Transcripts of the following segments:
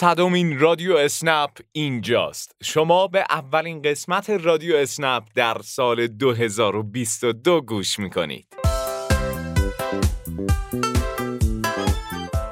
صدومین رادیو اسنپ اینجاست. شما به اولین قسمت رادیو اسنپ در سال 2022 گوش می‌کنید.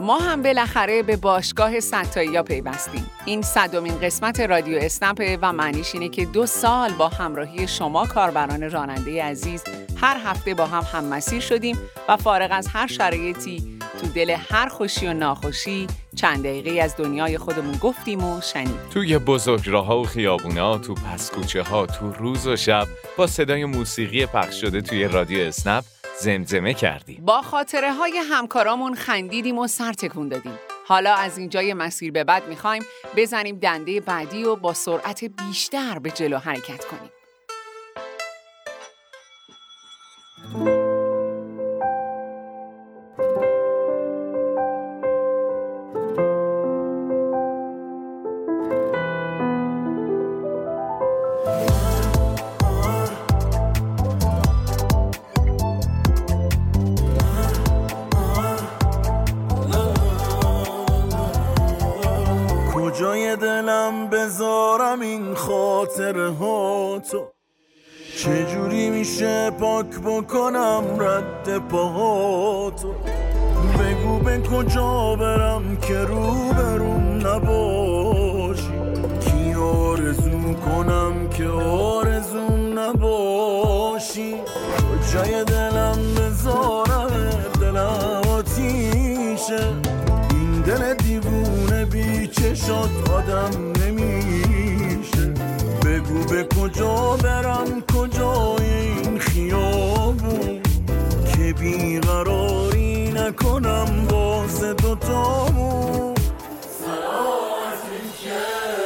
ما هم بالاخره به باشگاه ستایی پیوستیم. این صدومین قسمت رادیو اسنپ و معنیش اینه که دو سال با همراهی شما کاربران راننده عزیز هر هفته با هم هممسیر شدیم و فارغ از هر شرایطی تو دل هر خوشی و ناخوشی چند دقیقه از دنیای خودمون گفتیم و شنیدیم. توی بزرگ راه و خیابونا تو پسکوچه ها تو روز و شب با صدای موسیقی پخش شده توی رادیو اسنپ زمزمه کردیم. با خاطره های همکارامون خندیدیم و سر تکون دادیم. حالا از اینجای مسیر به بعد می‌خوایم بزنیم دنده بعدی و با سرعت بیشتر به جلو حرکت کنیم. میشه پاک بکنم رد پاهاتو بگو به کجا برم که رو بروم نباشی. کی آرزو کنم که آرزوم نباشی. کجای دلم بذارم دلم آتیشه. این دل دیوونه بی چشات آدم نمیشه. بگو به کجا برم کجای بیقراری نکنم واسه دوتامون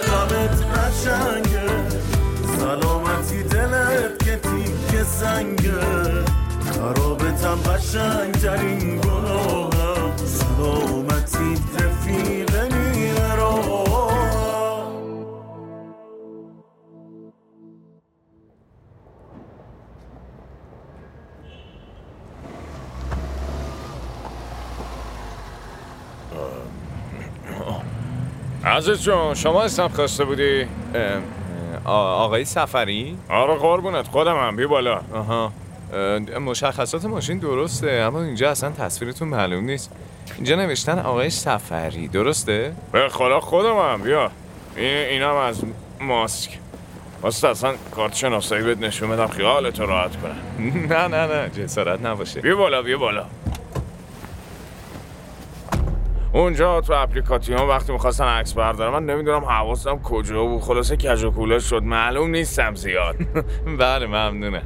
غمت قشنگه سلامتی دلت که تیک سنگه. خرابتم قشنگترین گناهم سلامتی رفیق عزیز جون شما اسنپ خواسته بودی؟ آقای سفری؟ آره قربونت خودم هم بی بالا. آها. اه، مشخصات ماشین درسته اما اینجا اصلا تصویرتون معلوم نیست. اینجا نوشتن آقای سفری درسته؟ به خدا خودم هم بیا. این اینم از ماسک. واسه اصلا کارت شناسایی بهت نشون بدم خیالتو راحت کنم. نه نه نه جسارت نباشه. بیا بالا بیا بالا. اونجا تو اپلیکاتیون وقتی می‌خواستن عکس بردارم من نمی‌دونم حواسم کجا بود. خلاصه کج و شد. معلوم نیستم زیاد. بله ممنونه.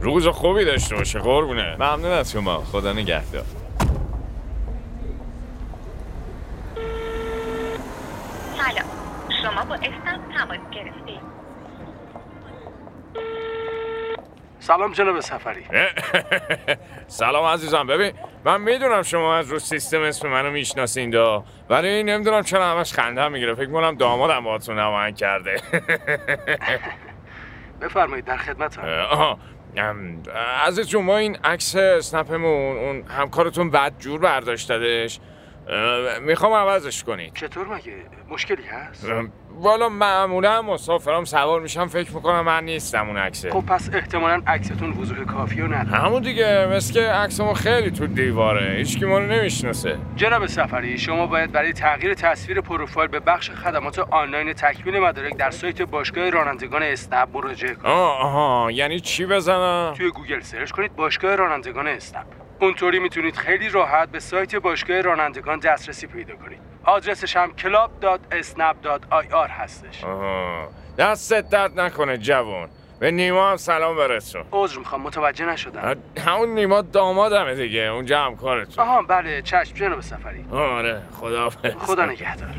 روز خوبی داشته باشه قربونه. ممنون از شما. خدا نگهدار. سلام. شما با اسنپ تماس گرفتید. سلام جناب سفری. سلام عزیزم ببین من می‌دونم شما از رو سیستم اسم منو می‌شناسین دا ولی نمی‌دونم چرا همش خنده می‌گیره. فکر کنم دامادم باهاتون نمایند کرده. بفرمایید در خدمتم عزیز جون ما این عکس اسنپمون اون همکارتون بد جور برداشتدش. می‌خوام عوضش کنید. چطور مگه؟ مشکلی هست؟ والا معمولا مسافرام سوار میشم فکر می‌کنم من نیستم اون عکسه. خب پس احتمالا عکستون وضوح کافی رو نداره. همون دیگه مثل که عکسمون خیلی تو دیواره هیچکی ما رو نمی‌شناسه. جناب سفری شما باید برای تغییر تصویر پروفایل به بخش خدمات آنلاین تکمیل مدارک در سایت باشگاه رانندگان اسنپ مراجعه کنید. آه آها یعنی چی بزنم؟ توی گوگل search کنید باشگاه رانندگان اسنپ. اونطوری می‌تونید خیلی راحت به سایت باشگاه رانندگان دسترسی پیدا کنید. آدرسش هم club.snapp.ir هستش. آها. دستت درد نکنه جوون به نیما هم سلام برسون. عذر می‌خوام متوجه نشدم. همون نیما دامادمه دیگه اونجا همکارتون آها بله چشم جناب سفری؟ آره خدا خدا نگهدار.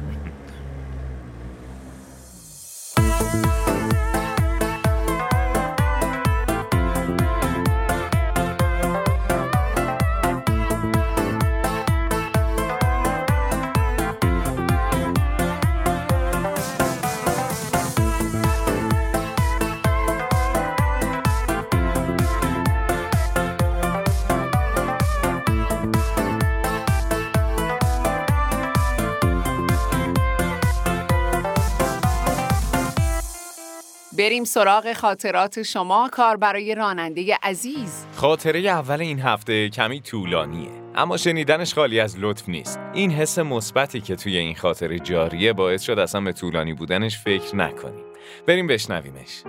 بریم سراغ خاطرات شما کار برای راننده عزیز. خاطره اول این هفته کمی طولانیه اما شنیدنش خالی از لطف نیست. این حس مثبتی که توی این خاطره جاریه باعث شد اصلا به طولانی بودنش فکر نکنیم. بریم بشنویمش.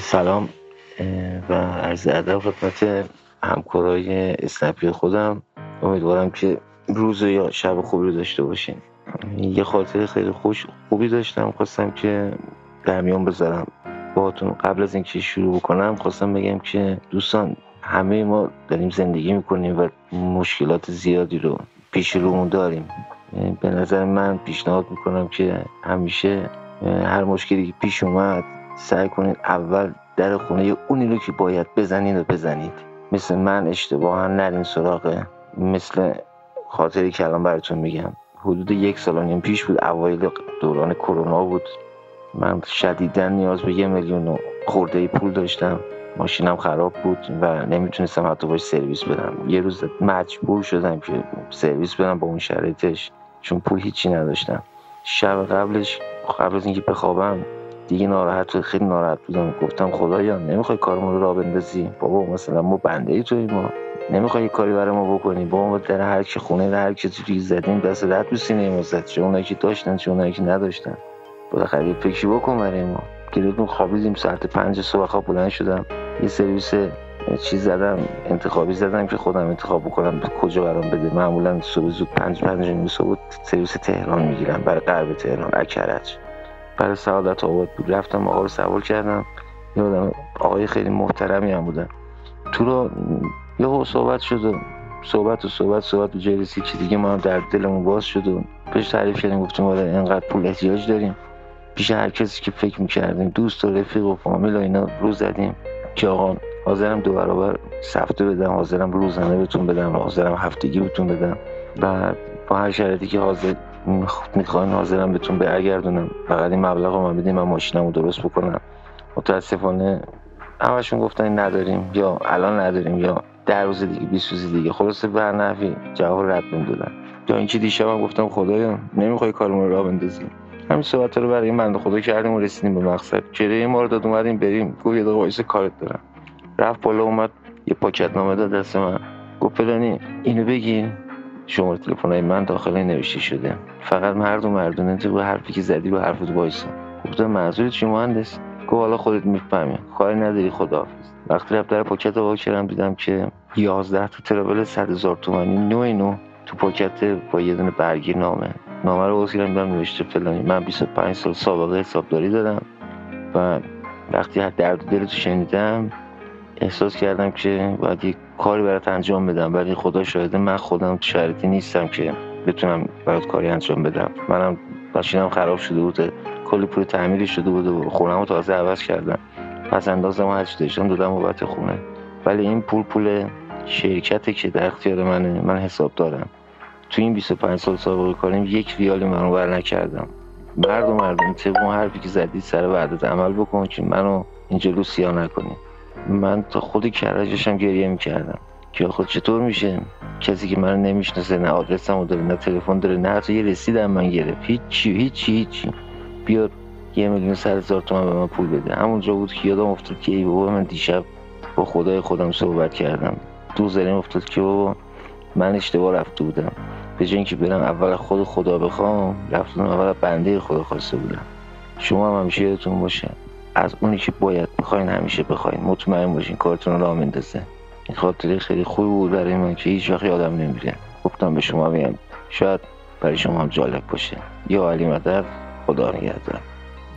سلام و عرض ادب خدمت همکارای اسنپی خودم. امیدوارم که روز یا شب خوبی رو داشته باشین. یه خاطره خیلی خوش خوبی داشتم. خواستم که در میان بذارم. باهاتون قبل از اینکه شروع بکنم خواستم بگم که دوستان همه ما داریم زندگی می‌کنیم و مشکلات زیادی رو پیش رومون داریم. به نظر من پیشنهاد می‌کنم که همیشه هر مشکلی که پیش اومد سعی کنید اول در خونه اونی رو که باید بزنید و بزنید. مثل من اشتباها نرین سراغه مثل خاطری که الان براتون میگم. حدود یک سال نیم پیش بود اوایل دوران کرونا بود. من شدیدا نیاز به یه میلیون خورده پول داشتم. ماشینم خراب بود و نمی‌تونستم حتی باش سرویس بدم. یه روز مجبور شدم که سرویس بدم با اون شرایطش چون پول هیچی نداشتم. شب قبلش قبل از اینکه بخوابم دیگه ناراحت خیلی ناراحت بودم. گفتم خدایا نمی‌خوای کارمون رو را بندازی؟ بابا مثلا ما بنده ای توی ما. نمی‌خوای کاری برای ما بکنی؟ با ما در هر کی خونه در هر کی توی زدیم دست رد تو سینه ما زد چه اونایی که داشتن چه اونایی که نداشتن. بالاخره یه فکری بکن برای ما. گریتون خوابیدیم ساعت پنج صبح خواب بلند شدم. یه سرویس چیز زدم انتخابی زدم که خودم انتخاب بکنم کجا برام بده. معمولا صبح زود پنج پنج نیم صبح سرویس تهران می‌گیرم برای غرب تهران اکرج. برای سعادت آباد بود. رفتم آقا رو سوال کردم. یادم آقای خیلی محترمی هم بودن. تو رو یه صحبت شد و صحبت و صحبت صحبت و جلسی که دیگه ما در دلمون باز شد و پیش تعریف کردیم گفتیم آره اینقدر پول احتیاج داریم. پیش هر کسی که فکر می‌کردیم دوست و رفیق و فامیل و اینا رو زدیم که آقا حاضرم دو برابر سفته بدم حاضرم روزانه بهتون بدم حاضرم هفتگی بهتون بدم. و با هر شرایطی که حاضر می‌خواین حاضرم بهتون برگردونم. فقط این مبلغ رو من بدیم من ماشینم رو درست بکنم. متاسفانه همشون گفتن نداریم یا الان نداریم یا در روز دیگه 20 روز دیگه. خلاصه نحوی جواب رد دادن یا اینکه دیشب گفتم خدایا نمی‌خوای کارمون رو راه بندازیم همین صحبت رو برای من خدا کردیم و رسیدیم به مقصد. چهره ما رو داد اومدیم بریم. گفت یه دقیقه کارت دارم. رفت بالا اومد یه پاکت نامه داد دست من. گفت فلانی اینو بگیر شماره تلفن من داخل نوشته شده. فقط مرد و مردونه تو حرفی که زدی رو حرفت وایسا. گفتم منظورت چی مهندس گفت حالا خودت می‌فهمی. کاری نداری خداحافظ. وقتی رفت در پاکت رو کردم دیدم که 11 تو ترابل 100 هزار تومانی نو نو تو پاکت با یه دونه برگی نامه. نامه رو واسه دیدم نوشته فلانی. من 25 سال سابقه حسابداری دارم و وقتی درد دل تو شنیدم احساس کردم که باید یه کاری برات انجام بدم. ولی خدا شاهده من خودم تو نیستم که بتونم برات کاری انجام بدم. منم ماشینم خراب شده بود کلی پول تعمیری شده بود و خونم تازه عوض کردم. پس اندازم هرچی داشتم دادم بابت خونه. ولی این پول پول شرکتی که در اختیار منه. من حساب دارم تو این 25 سال سابقه کاریم یک ریال منو بر نکردم. مردم مردم طبق اون حرفی که زدی سر وعدت عمل بکن که منو اینجا رو سیاه من تا خود کرجشم گریه می‌کردم. که خود چطور میشه؟ کسی که منو نمی‌شناسه نه آدرسمو داره نه تلفن داره نه حتی یه رسیدم من گرفت. هیچی هیچی هیچی. بیاد یه میلیون سر هزار تومن به من پول بده. همونجا بود که یادم افتاد که ای بابا من دیشب با خدای خودم صحبت کردم. دو زرین افتاد که بابا من اشتباه رفته بودم. به جای اینکه برم اول خود خدا بخوام رفتم اول بنده خدا خواسته بودم. شما هم همیشه یادتون باشه از اونی که باید بخواین همیشه بخواین. مطمئن باشین کارتون را مندازه این خاطره خیلی خوب بود برای من که هیچ وقت یادم نمیره. گفتم به شما بگم شاید برای شما هم جالب باشه. یا علی مدد خدا نگهدار.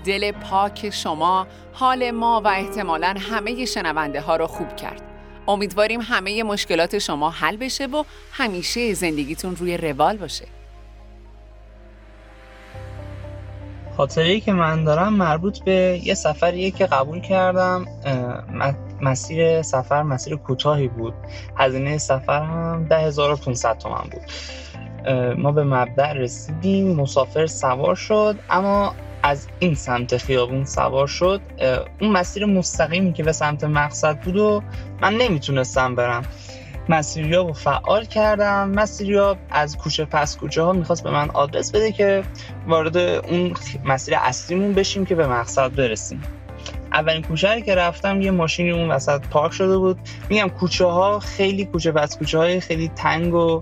دل پاک شما حال ما و احتمالا همه شنونده ها رو خوب کرد. امیدواریم همه مشکلات شما حل بشه و همیشه زندگیتون روی روال باشه. خاطره که من دارم مربوط به یه سفریه که قبول کردم مسیر سفر مسیر کوتاهی بود. هزینه سفر هم 10500 تومن بود. ما به مبدع رسیدیم مسافر سوار شد اما از این سمت خیابون سوار شد. اون مسیر مستقیمی که به سمت مقصد بود و من نمی‌تونستم برم. مسیریاب رو فعال کردم. مسیریاب از کوچه پس کوچه ها می‌خواست به من آدرس بده که وارد اون مسیر اصلیمون بشیم که به مقصد برسیم. اولین کوچه که رفتم یه ماشینی اون وسط پارک شده بود. میگم کوچه ها خیلی کوچه پس کوچه های خیلی تنگ و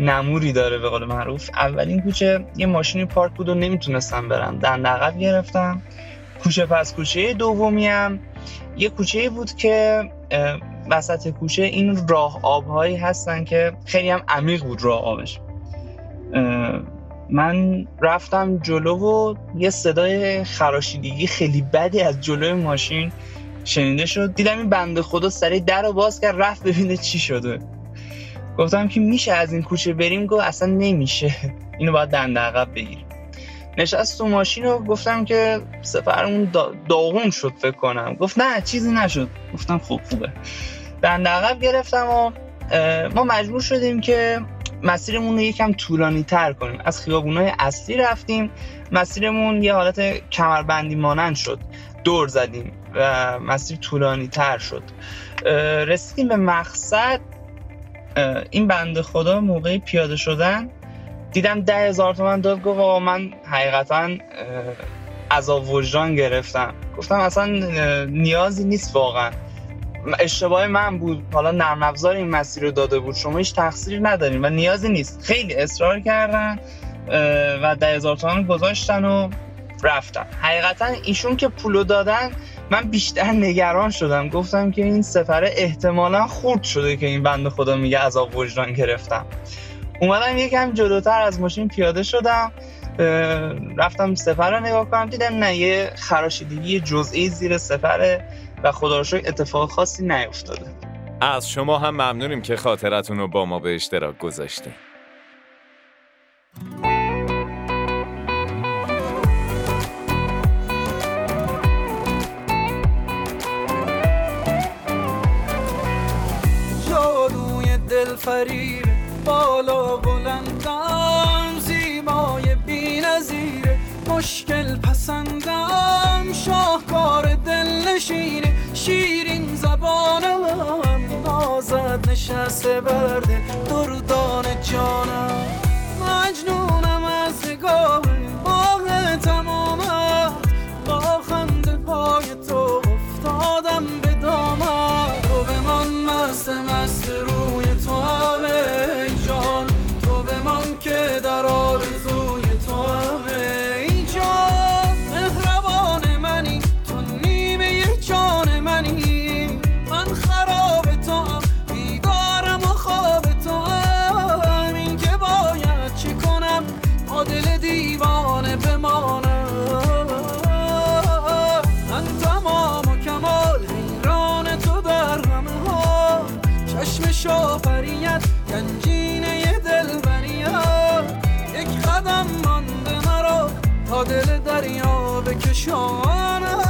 نموری داره به قول معروف. اولین کوچه یه ماشینی پارک بود و نمی‌تونستم برم. دند عقب گرفتم. کوچه پس کوچه دومی هم. یه کوچه بود که وسط کوچه این راه آبهایی هستن که خیلی هم عمیق بود راه آبش. من رفتم جلو و یه صدای خراشیدگی خیلی بدی از جلوی ماشین شنیده شد. دیدم این بنده خدا سریع در رو باز کرد رفت ببینه چی شده. گفتم که میشه از این کوچه بریم؟ گفت اصلا نمیشه. اینو باید دنده عقب بگیریم. نشست تو ماشین و گفتم که سفرمون داغون شد فکر کنم. گفت نه چیزی نشد. گفتم خوب خوبه. دنده عقب گرفتم و ما مجبور شدیم که مسیرمون رو یکم طولانی تر کنیم. از خیابونای اصلی رفتیم. مسیرمون یه حالت کمربندی مانند شد. دور زدیم و مسیر طولانی تر شد رسیدیم به مقصد. این بند خدا موقع پیاده شدن. دیدم ده هزار تومن داد گفت آقا من حقیقتا عذاب وجدان گرفتم. گفتم اصلا نیازی نیست واقعا. اشتباه من بود. حالا نرم افزار این مسیر رو داده بود. شما هیچ تقصیری ندارین و نیازی نیست. خیلی اصرار کردن و ده هزار تومن گذاشتن و رفتن. حقیقتا ایشون که پولو دادن من بیشتر نگران شدم. گفتم که این سفره احتمالا خورد شده که این بند خدا میگه عذاب وجدان گرفتم. اومدم یکم جلوتر از ماشین پیاده شدم رفتم سفر رو نگاه کنم دیدم نه یه خراشیدگی جزئی زیر سفره و خدا اتفاق خاصی نیفتاده. از شما هم ممنونیم که خاطرتون رو با ما به اشتراک گذاشتیم دل بالا بلندم زیبای بی نظیره مشکل پسندم شاهکار دل نشینه شیرین زبانم نازد نشسته برده دردان جانم. شافریت گنجینه دل بریت یک قدم مانده مرا تا دل دریا بکشانم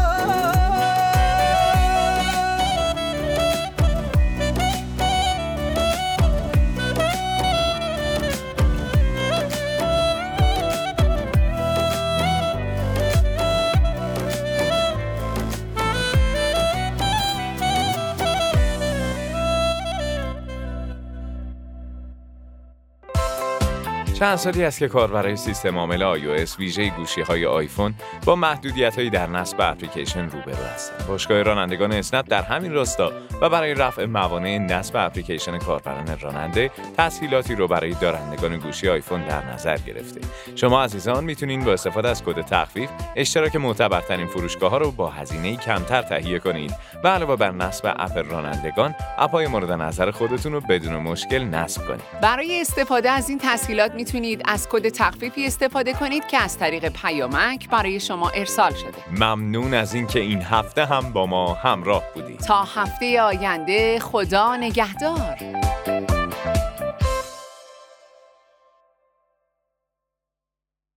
چند سالی است که کاربرای سیستم عامل iOS ویژه گوشی های آیفون با محدودیت هایی در نصب اپلیکیشن روبرو هستند. باشگاه رانندگان اسنپ در همین راستا و برای رفع موانع نصب اپلیکیشن کاربران راننده تسهیلاتی رو برای دارندگان گوشی آیفون در نظر گرفته. شما عزیزان می‌تونین با استفاده از کد تخفیف اشتراک معتبرترین فروشگاه ها رو با هزینه کمتر تهیه کنید و علاوه بر نصب اپ رانندگان اپای مورد نظر خودتون رو بدون مشکل نصب کنید. برای استفاده از این تسهیلات می‌تونید از کد تخفیفی استفاده کنید که از طریق پیامک برای شما ارسال شده. ممنون از اینکه این هفته هم با ما همراه بودید. تا هفته آینده خدا نگهدار.